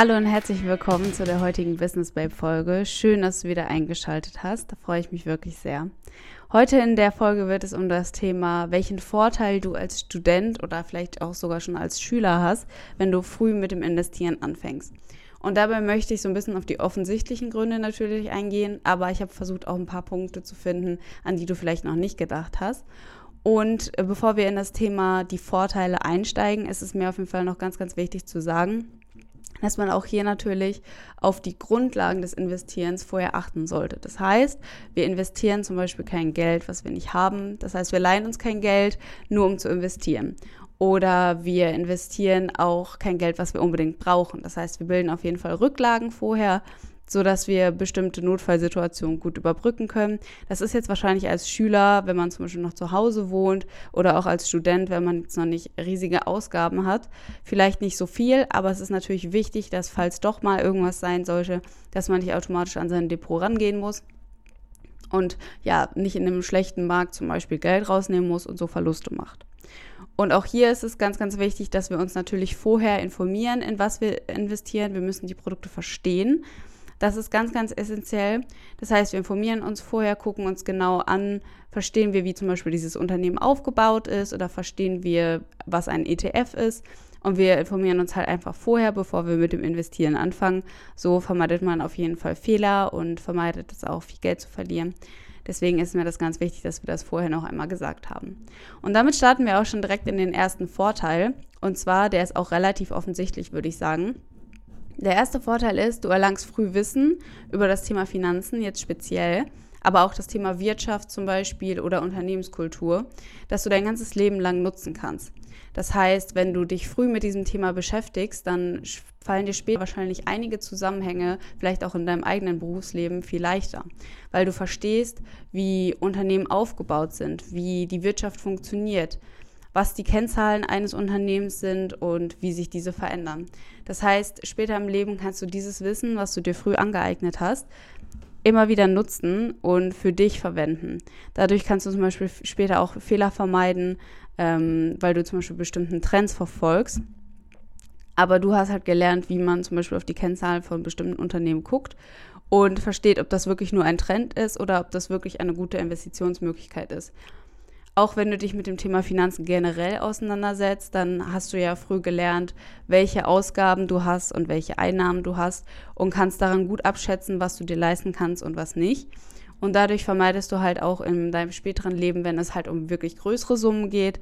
Hallo und herzlich willkommen zu der heutigen Business Babe Folge. Schön, dass du wieder eingeschaltet hast. Da freue ich mich wirklich sehr. Heute in der Folge wird es um das Thema, welchen Vorteil du als Student oder vielleicht auch sogar schon als Schüler hast, wenn du früh mit dem Investieren anfängst. Und dabei möchte ich so ein bisschen auf die offensichtlichen Gründe natürlich eingehen, aber ich habe versucht auch ein paar Punkte zu finden, an die du vielleicht noch nicht gedacht hast. Und äh, bevor wir in das Thema die Vorteile einsteigen, ist es mir auf jeden Fall noch ganz, ganz wichtig zu sagen, dass man auch hier natürlich auf die Grundlagen des Investierens vorher achten sollte. Das heißt, wir investieren zum Beispiel kein Geld, was wir nicht haben. Das heißt, wir leihen uns kein Geld, nur um zu investieren. Oder wir investieren auch kein Geld, was wir unbedingt brauchen. Das heißt, wir bilden auf jeden Fall Rücklagen vorher, so dass wir bestimmte Notfallsituationen gut überbrücken können. Das ist jetzt wahrscheinlich als Schüler, wenn man zum Beispiel noch zu Hause wohnt oder auch als Student, wenn man jetzt noch nicht riesige Ausgaben hat, vielleicht nicht so viel, aber es ist natürlich wichtig, dass falls doch mal irgendwas sein sollte, dass man nicht automatisch an sein Depot rangehen muss und ja, nicht in einem schlechten Markt zum Beispiel Geld rausnehmen muss und so Verluste macht. Und auch hier ist es ganz, ganz wichtig, dass wir uns natürlich vorher informieren, in was wir investieren. Wir müssen die Produkte verstehen. Das ist ganz, ganz essentiell. Das heißt, wir informieren uns vorher, gucken uns genau an, verstehen wir, wie zum Beispiel dieses Unternehmen aufgebaut ist oder verstehen wir, was ein ETF ist. Und wir informieren uns halt einfach vorher, bevor wir mit dem Investieren anfangen. So vermeidet man auf jeden Fall Fehler und vermeidet es auch, viel Geld zu verlieren. Deswegen ist mir das ganz wichtig, dass wir das vorher noch einmal gesagt haben. Und damit starten wir auch schon direkt in den ersten Vorteil. Und zwar, der ist auch relativ offensichtlich, würde ich sagen. Der erste Vorteil ist, du erlangst früh Wissen über das Thema Finanzen, jetzt speziell, aber auch das Thema Wirtschaft zum Beispiel oder Unternehmenskultur, dass du dein ganzes Leben lang nutzen kannst. Das heißt, wenn du dich früh mit diesem Thema beschäftigst, dann fallen dir später wahrscheinlich einige Zusammenhänge, vielleicht auch in deinem eigenen Berufsleben, viel leichter, weil du verstehst, wie Unternehmen aufgebaut sind, wie die Wirtschaft funktioniert, was die Kennzahlen eines Unternehmens sind und wie sich diese verändern. Das heißt, später im Leben kannst du dieses Wissen, was du dir früh angeeignet hast, immer wieder nutzen und für dich verwenden. Dadurch kannst du zum Beispiel später auch Fehler vermeiden, ähm, weil du zum Beispiel bestimmten Trends verfolgst. Aber du hast halt gelernt, wie man zum Beispiel auf die Kennzahlen von bestimmten Unternehmen guckt und versteht, ob das wirklich nur ein Trend ist oder ob das wirklich eine gute Investitionsmöglichkeit ist auch wenn du dich mit dem Thema Finanzen generell auseinandersetzt, dann hast du ja früh gelernt, welche Ausgaben du hast und welche Einnahmen du hast und kannst daran gut abschätzen, was du dir leisten kannst und was nicht. Und dadurch vermeidest du halt auch in deinem späteren Leben, wenn es halt um wirklich größere Summen geht,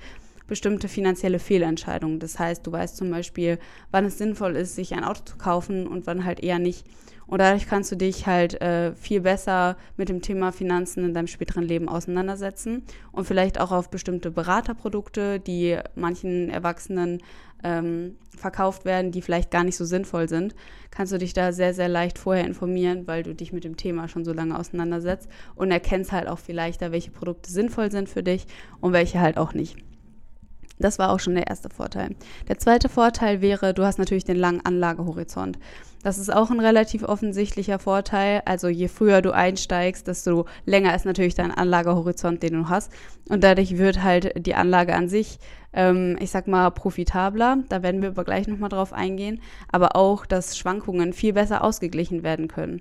bestimmte finanzielle Fehlentscheidungen. Das heißt, du weißt zum Beispiel, wann es sinnvoll ist, sich ein Auto zu kaufen und wann halt eher nicht. Und dadurch kannst du dich halt äh, viel besser mit dem Thema Finanzen in deinem späteren Leben auseinandersetzen und vielleicht auch auf bestimmte Beraterprodukte, die manchen Erwachsenen ähm, verkauft werden, die vielleicht gar nicht so sinnvoll sind, kannst du dich da sehr, sehr leicht vorher informieren, weil du dich mit dem Thema schon so lange auseinandersetzt und erkennst halt auch viel leichter, welche Produkte sinnvoll sind für dich und welche halt auch nicht. Das war auch schon der erste Vorteil. Der zweite Vorteil wäre, du hast natürlich den langen Anlagehorizont. Das ist auch ein relativ offensichtlicher Vorteil. Also je früher du einsteigst, desto länger ist natürlich dein Anlagehorizont, den du hast. Und dadurch wird halt die Anlage an sich, ähm, ich sag mal, profitabler. Da werden wir aber gleich nochmal drauf eingehen. Aber auch, dass Schwankungen viel besser ausgeglichen werden können.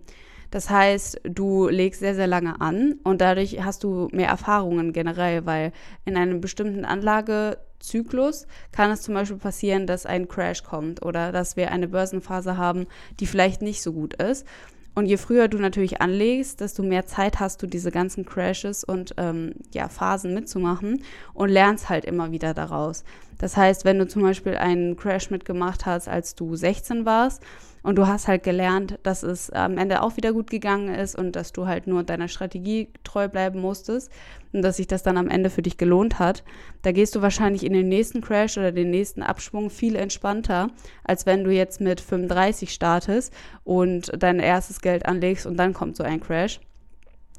Das heißt, du legst sehr, sehr lange an und dadurch hast du mehr Erfahrungen generell, weil in einem bestimmten Anlagezyklus kann es zum Beispiel passieren, dass ein Crash kommt oder dass wir eine Börsenphase haben, die vielleicht nicht so gut ist. Und je früher du natürlich anlegst, desto mehr Zeit hast du, diese ganzen Crashes und ähm, ja, Phasen mitzumachen und lernst halt immer wieder daraus. Das heißt, wenn du zum Beispiel einen Crash mitgemacht hast, als du 16 warst, und du hast halt gelernt, dass es am Ende auch wieder gut gegangen ist und dass du halt nur deiner Strategie treu bleiben musstest und dass sich das dann am Ende für dich gelohnt hat. Da gehst du wahrscheinlich in den nächsten Crash oder den nächsten Abschwung viel entspannter, als wenn du jetzt mit 35 startest und dein erstes Geld anlegst und dann kommt so ein Crash.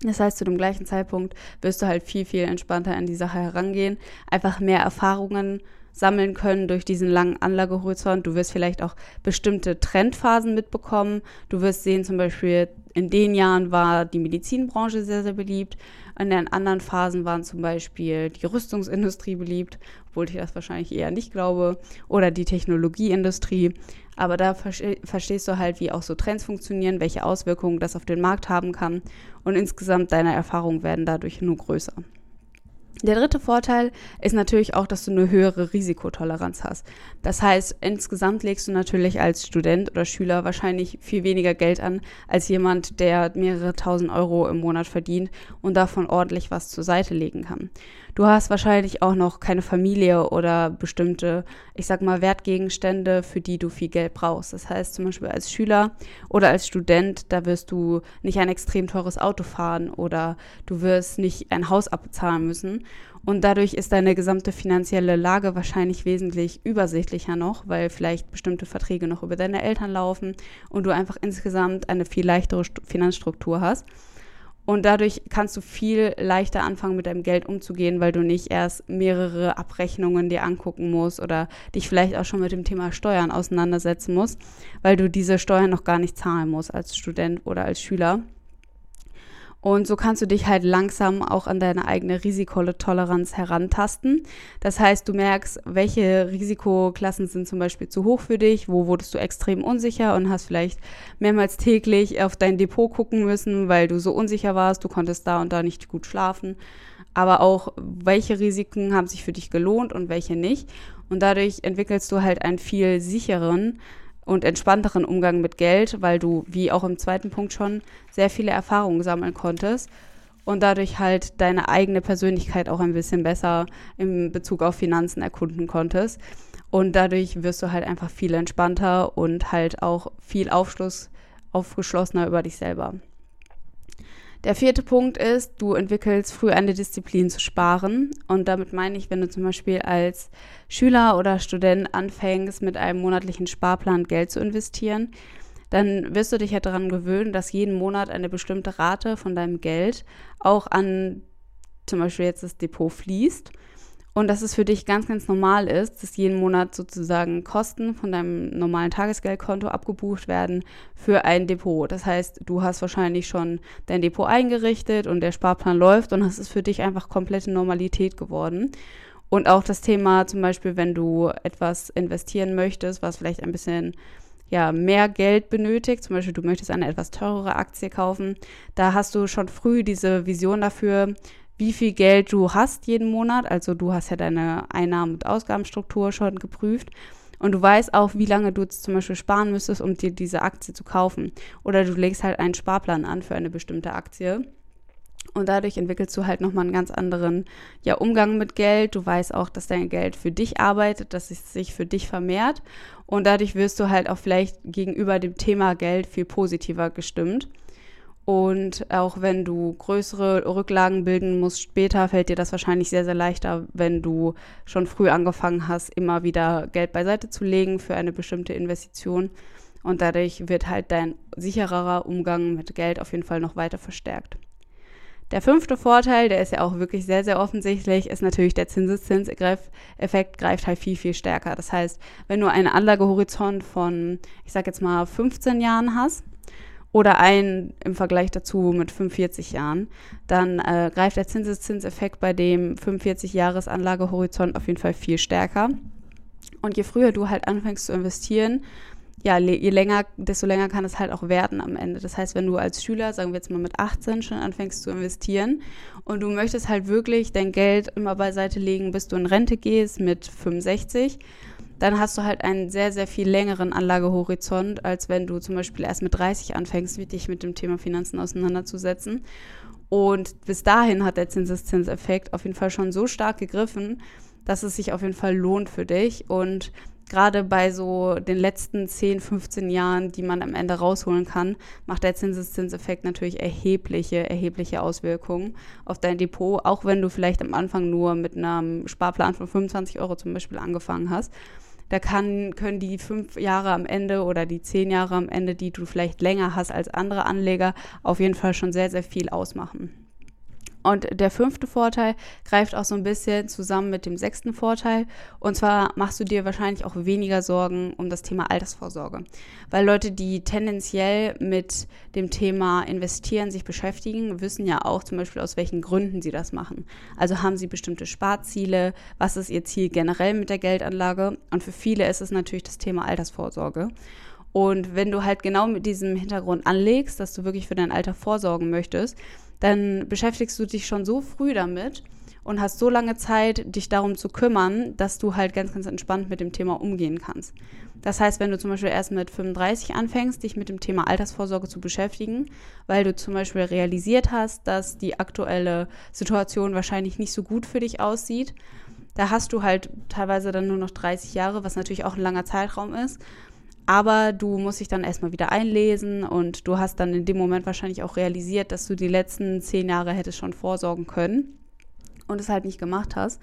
Das heißt, zu dem gleichen Zeitpunkt wirst du halt viel, viel entspannter an die Sache herangehen, einfach mehr Erfahrungen sammeln können durch diesen langen Anlagehorizont. Du wirst vielleicht auch bestimmte Trendphasen mitbekommen. Du wirst sehen, zum Beispiel in den Jahren war die Medizinbranche sehr, sehr beliebt. In den anderen Phasen waren zum Beispiel die Rüstungsindustrie beliebt, obwohl ich das wahrscheinlich eher nicht glaube, oder die Technologieindustrie. Aber da verstehst du halt, wie auch so Trends funktionieren, welche Auswirkungen das auf den Markt haben kann und insgesamt deine Erfahrungen werden dadurch nur größer. Der dritte Vorteil ist natürlich auch, dass du eine höhere Risikotoleranz hast. Das heißt, insgesamt legst du natürlich als Student oder Schüler wahrscheinlich viel weniger Geld an als jemand, der mehrere tausend Euro im Monat verdient und davon ordentlich was zur Seite legen kann. Du hast wahrscheinlich auch noch keine Familie oder bestimmte, ich sag mal, Wertgegenstände, für die du viel Geld brauchst. Das heißt zum Beispiel als Schüler oder als Student, da wirst du nicht ein extrem teures Auto fahren oder du wirst nicht ein Haus abbezahlen müssen. Und dadurch ist deine gesamte finanzielle Lage wahrscheinlich wesentlich übersichtlicher noch, weil vielleicht bestimmte Verträge noch über deine Eltern laufen und du einfach insgesamt eine viel leichtere Finanzstruktur hast. Und dadurch kannst du viel leichter anfangen, mit deinem Geld umzugehen, weil du nicht erst mehrere Abrechnungen dir angucken musst oder dich vielleicht auch schon mit dem Thema Steuern auseinandersetzen musst, weil du diese Steuern noch gar nicht zahlen musst als Student oder als Schüler. Und so kannst du dich halt langsam auch an deine eigene Risikotoleranz herantasten. Das heißt, du merkst, welche Risikoklassen sind zum Beispiel zu hoch für dich, wo wurdest du extrem unsicher und hast vielleicht mehrmals täglich auf dein Depot gucken müssen, weil du so unsicher warst, du konntest da und da nicht gut schlafen. Aber auch, welche Risiken haben sich für dich gelohnt und welche nicht. Und dadurch entwickelst du halt einen viel sicheren und entspannteren Umgang mit Geld, weil du, wie auch im zweiten Punkt schon, sehr viele Erfahrungen sammeln konntest und dadurch halt deine eigene Persönlichkeit auch ein bisschen besser in Bezug auf Finanzen erkunden konntest. Und dadurch wirst du halt einfach viel entspannter und halt auch viel Aufschluss, aufgeschlossener über dich selber. Der vierte Punkt ist, du entwickelst früh eine Disziplin zu sparen. Und damit meine ich, wenn du zum Beispiel als Schüler oder Student anfängst, mit einem monatlichen Sparplan Geld zu investieren, dann wirst du dich ja daran gewöhnen, dass jeden Monat eine bestimmte Rate von deinem Geld auch an zum Beispiel jetzt das Depot fließt und dass es für dich ganz, ganz normal ist, dass jeden Monat sozusagen Kosten von deinem normalen Tagesgeldkonto abgebucht werden für ein Depot. Das heißt, du hast wahrscheinlich schon dein Depot eingerichtet und der Sparplan läuft und das ist für dich einfach komplette Normalität geworden. Und auch das Thema zum Beispiel, wenn du etwas investieren möchtest, was vielleicht ein bisschen ja, mehr Geld benötigt, zum Beispiel du möchtest eine etwas teurere Aktie kaufen, da hast du schon früh diese Vision dafür, wie viel Geld du hast jeden Monat. Also du hast ja deine Einnahmen- und Ausgabenstruktur schon geprüft. Und du weißt auch, wie lange du zum Beispiel sparen müsstest, um dir diese Aktie zu kaufen. Oder du legst halt einen Sparplan an für eine bestimmte Aktie. Und dadurch entwickelst du halt nochmal einen ganz anderen ja, Umgang mit Geld. Du weißt auch, dass dein Geld für dich arbeitet, dass es sich für dich vermehrt. Und dadurch wirst du halt auch vielleicht gegenüber dem Thema Geld viel positiver gestimmt. Und auch wenn du größere Rücklagen bilden musst später, fällt dir das wahrscheinlich sehr, sehr leichter, wenn du schon früh angefangen hast, immer wieder Geld beiseite zu legen für eine bestimmte Investition. Und dadurch wird halt dein sichererer Umgang mit Geld auf jeden Fall noch weiter verstärkt. Der fünfte Vorteil, der ist ja auch wirklich sehr, sehr offensichtlich, ist natürlich der Zinseszinseffekt greift halt viel, viel stärker. Das heißt, wenn du einen Anlagehorizont von, ich sag jetzt mal, 15 Jahren hast, oder ein im Vergleich dazu mit 45 Jahren, dann äh, greift der Zinseszinseffekt bei dem 45 Jahres Anlagehorizont auf jeden Fall viel stärker. Und je früher du halt anfängst zu investieren, ja, je länger, desto länger kann es halt auch werden am Ende. Das heißt, wenn du als Schüler, sagen wir jetzt mal mit 18 schon anfängst zu investieren und du möchtest halt wirklich dein Geld immer beiseite legen, bis du in Rente gehst mit 65, dann hast du halt einen sehr, sehr viel längeren Anlagehorizont, als wenn du zum Beispiel erst mit 30 anfängst, dich mit dem Thema Finanzen auseinanderzusetzen. Und bis dahin hat der Zinseszinseffekt auf jeden Fall schon so stark gegriffen, dass es sich auf jeden Fall lohnt für dich. Und gerade bei so den letzten 10, 15 Jahren, die man am Ende rausholen kann, macht der Zinseszinseffekt natürlich erhebliche, erhebliche Auswirkungen auf dein Depot, auch wenn du vielleicht am Anfang nur mit einem Sparplan von 25 Euro zum Beispiel angefangen hast da kann, können die fünf Jahre am Ende oder die zehn Jahre am Ende, die du vielleicht länger hast als andere Anleger, auf jeden Fall schon sehr, sehr viel ausmachen. Und der fünfte Vorteil greift auch so ein bisschen zusammen mit dem sechsten Vorteil. Und zwar machst du dir wahrscheinlich auch weniger Sorgen um das Thema Altersvorsorge. Weil Leute, die tendenziell mit dem Thema Investieren sich beschäftigen, wissen ja auch zum Beispiel, aus welchen Gründen sie das machen. Also haben sie bestimmte Sparziele? Was ist ihr Ziel generell mit der Geldanlage? Und für viele ist es natürlich das Thema Altersvorsorge. Und wenn du halt genau mit diesem Hintergrund anlegst, dass du wirklich für dein Alter vorsorgen möchtest, dann beschäftigst du dich schon so früh damit und hast so lange Zeit, dich darum zu kümmern, dass du halt ganz, ganz entspannt mit dem Thema umgehen kannst. Das heißt, wenn du zum Beispiel erst mit 35 anfängst, dich mit dem Thema Altersvorsorge zu beschäftigen, weil du zum Beispiel realisiert hast, dass die aktuelle Situation wahrscheinlich nicht so gut für dich aussieht, da hast du halt teilweise dann nur noch 30 Jahre, was natürlich auch ein langer Zeitraum ist. Aber du musst dich dann erstmal wieder einlesen und du hast dann in dem Moment wahrscheinlich auch realisiert, dass du die letzten zehn Jahre hättest schon vorsorgen können und es halt nicht gemacht hast.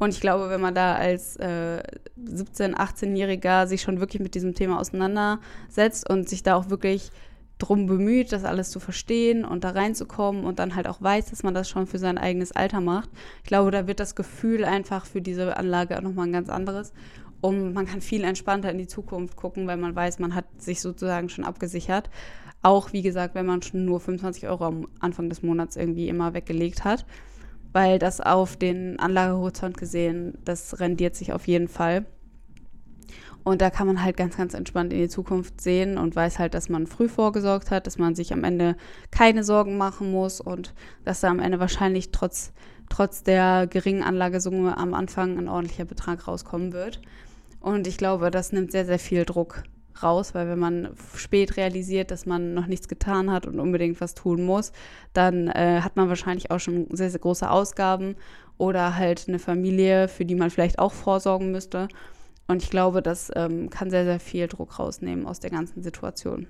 Und ich glaube, wenn man da als äh, 17-, 18-Jähriger sich schon wirklich mit diesem Thema auseinandersetzt und sich da auch wirklich drum bemüht, das alles zu verstehen und da reinzukommen und dann halt auch weiß, dass man das schon für sein eigenes Alter macht. Ich glaube, da wird das Gefühl einfach für diese Anlage auch nochmal ein ganz anderes um man kann viel entspannter in die Zukunft gucken, weil man weiß, man hat sich sozusagen schon abgesichert. Auch wie gesagt, wenn man schon nur 25 Euro am Anfang des Monats irgendwie immer weggelegt hat, weil das auf den Anlagehorizont gesehen, das rendiert sich auf jeden Fall. Und da kann man halt ganz, ganz entspannt in die Zukunft sehen und weiß halt, dass man früh vorgesorgt hat, dass man sich am Ende keine Sorgen machen muss und dass da am Ende wahrscheinlich trotz, trotz der geringen Anlagesumme am Anfang ein ordentlicher Betrag rauskommen wird. Und ich glaube, das nimmt sehr, sehr viel Druck raus, weil wenn man spät realisiert, dass man noch nichts getan hat und unbedingt was tun muss, dann äh, hat man wahrscheinlich auch schon sehr, sehr große Ausgaben oder halt eine Familie, für die man vielleicht auch vorsorgen müsste. Und ich glaube, das ähm, kann sehr, sehr viel Druck rausnehmen aus der ganzen Situation.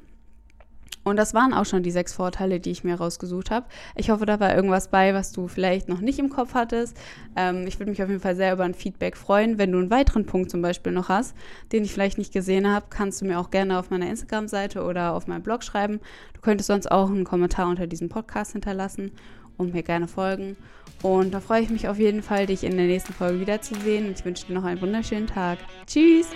Und das waren auch schon die sechs Vorteile, die ich mir rausgesucht habe. Ich hoffe, da war irgendwas bei, was du vielleicht noch nicht im Kopf hattest. Ähm, ich würde mich auf jeden Fall sehr über ein Feedback freuen. Wenn du einen weiteren Punkt zum Beispiel noch hast, den ich vielleicht nicht gesehen habe, kannst du mir auch gerne auf meiner Instagram-Seite oder auf meinem Blog schreiben. Du könntest sonst auch einen Kommentar unter diesem Podcast hinterlassen und mir gerne folgen. Und da freue ich mich auf jeden Fall, dich in der nächsten Folge wiederzusehen. Und ich wünsche dir noch einen wunderschönen Tag. Tschüss!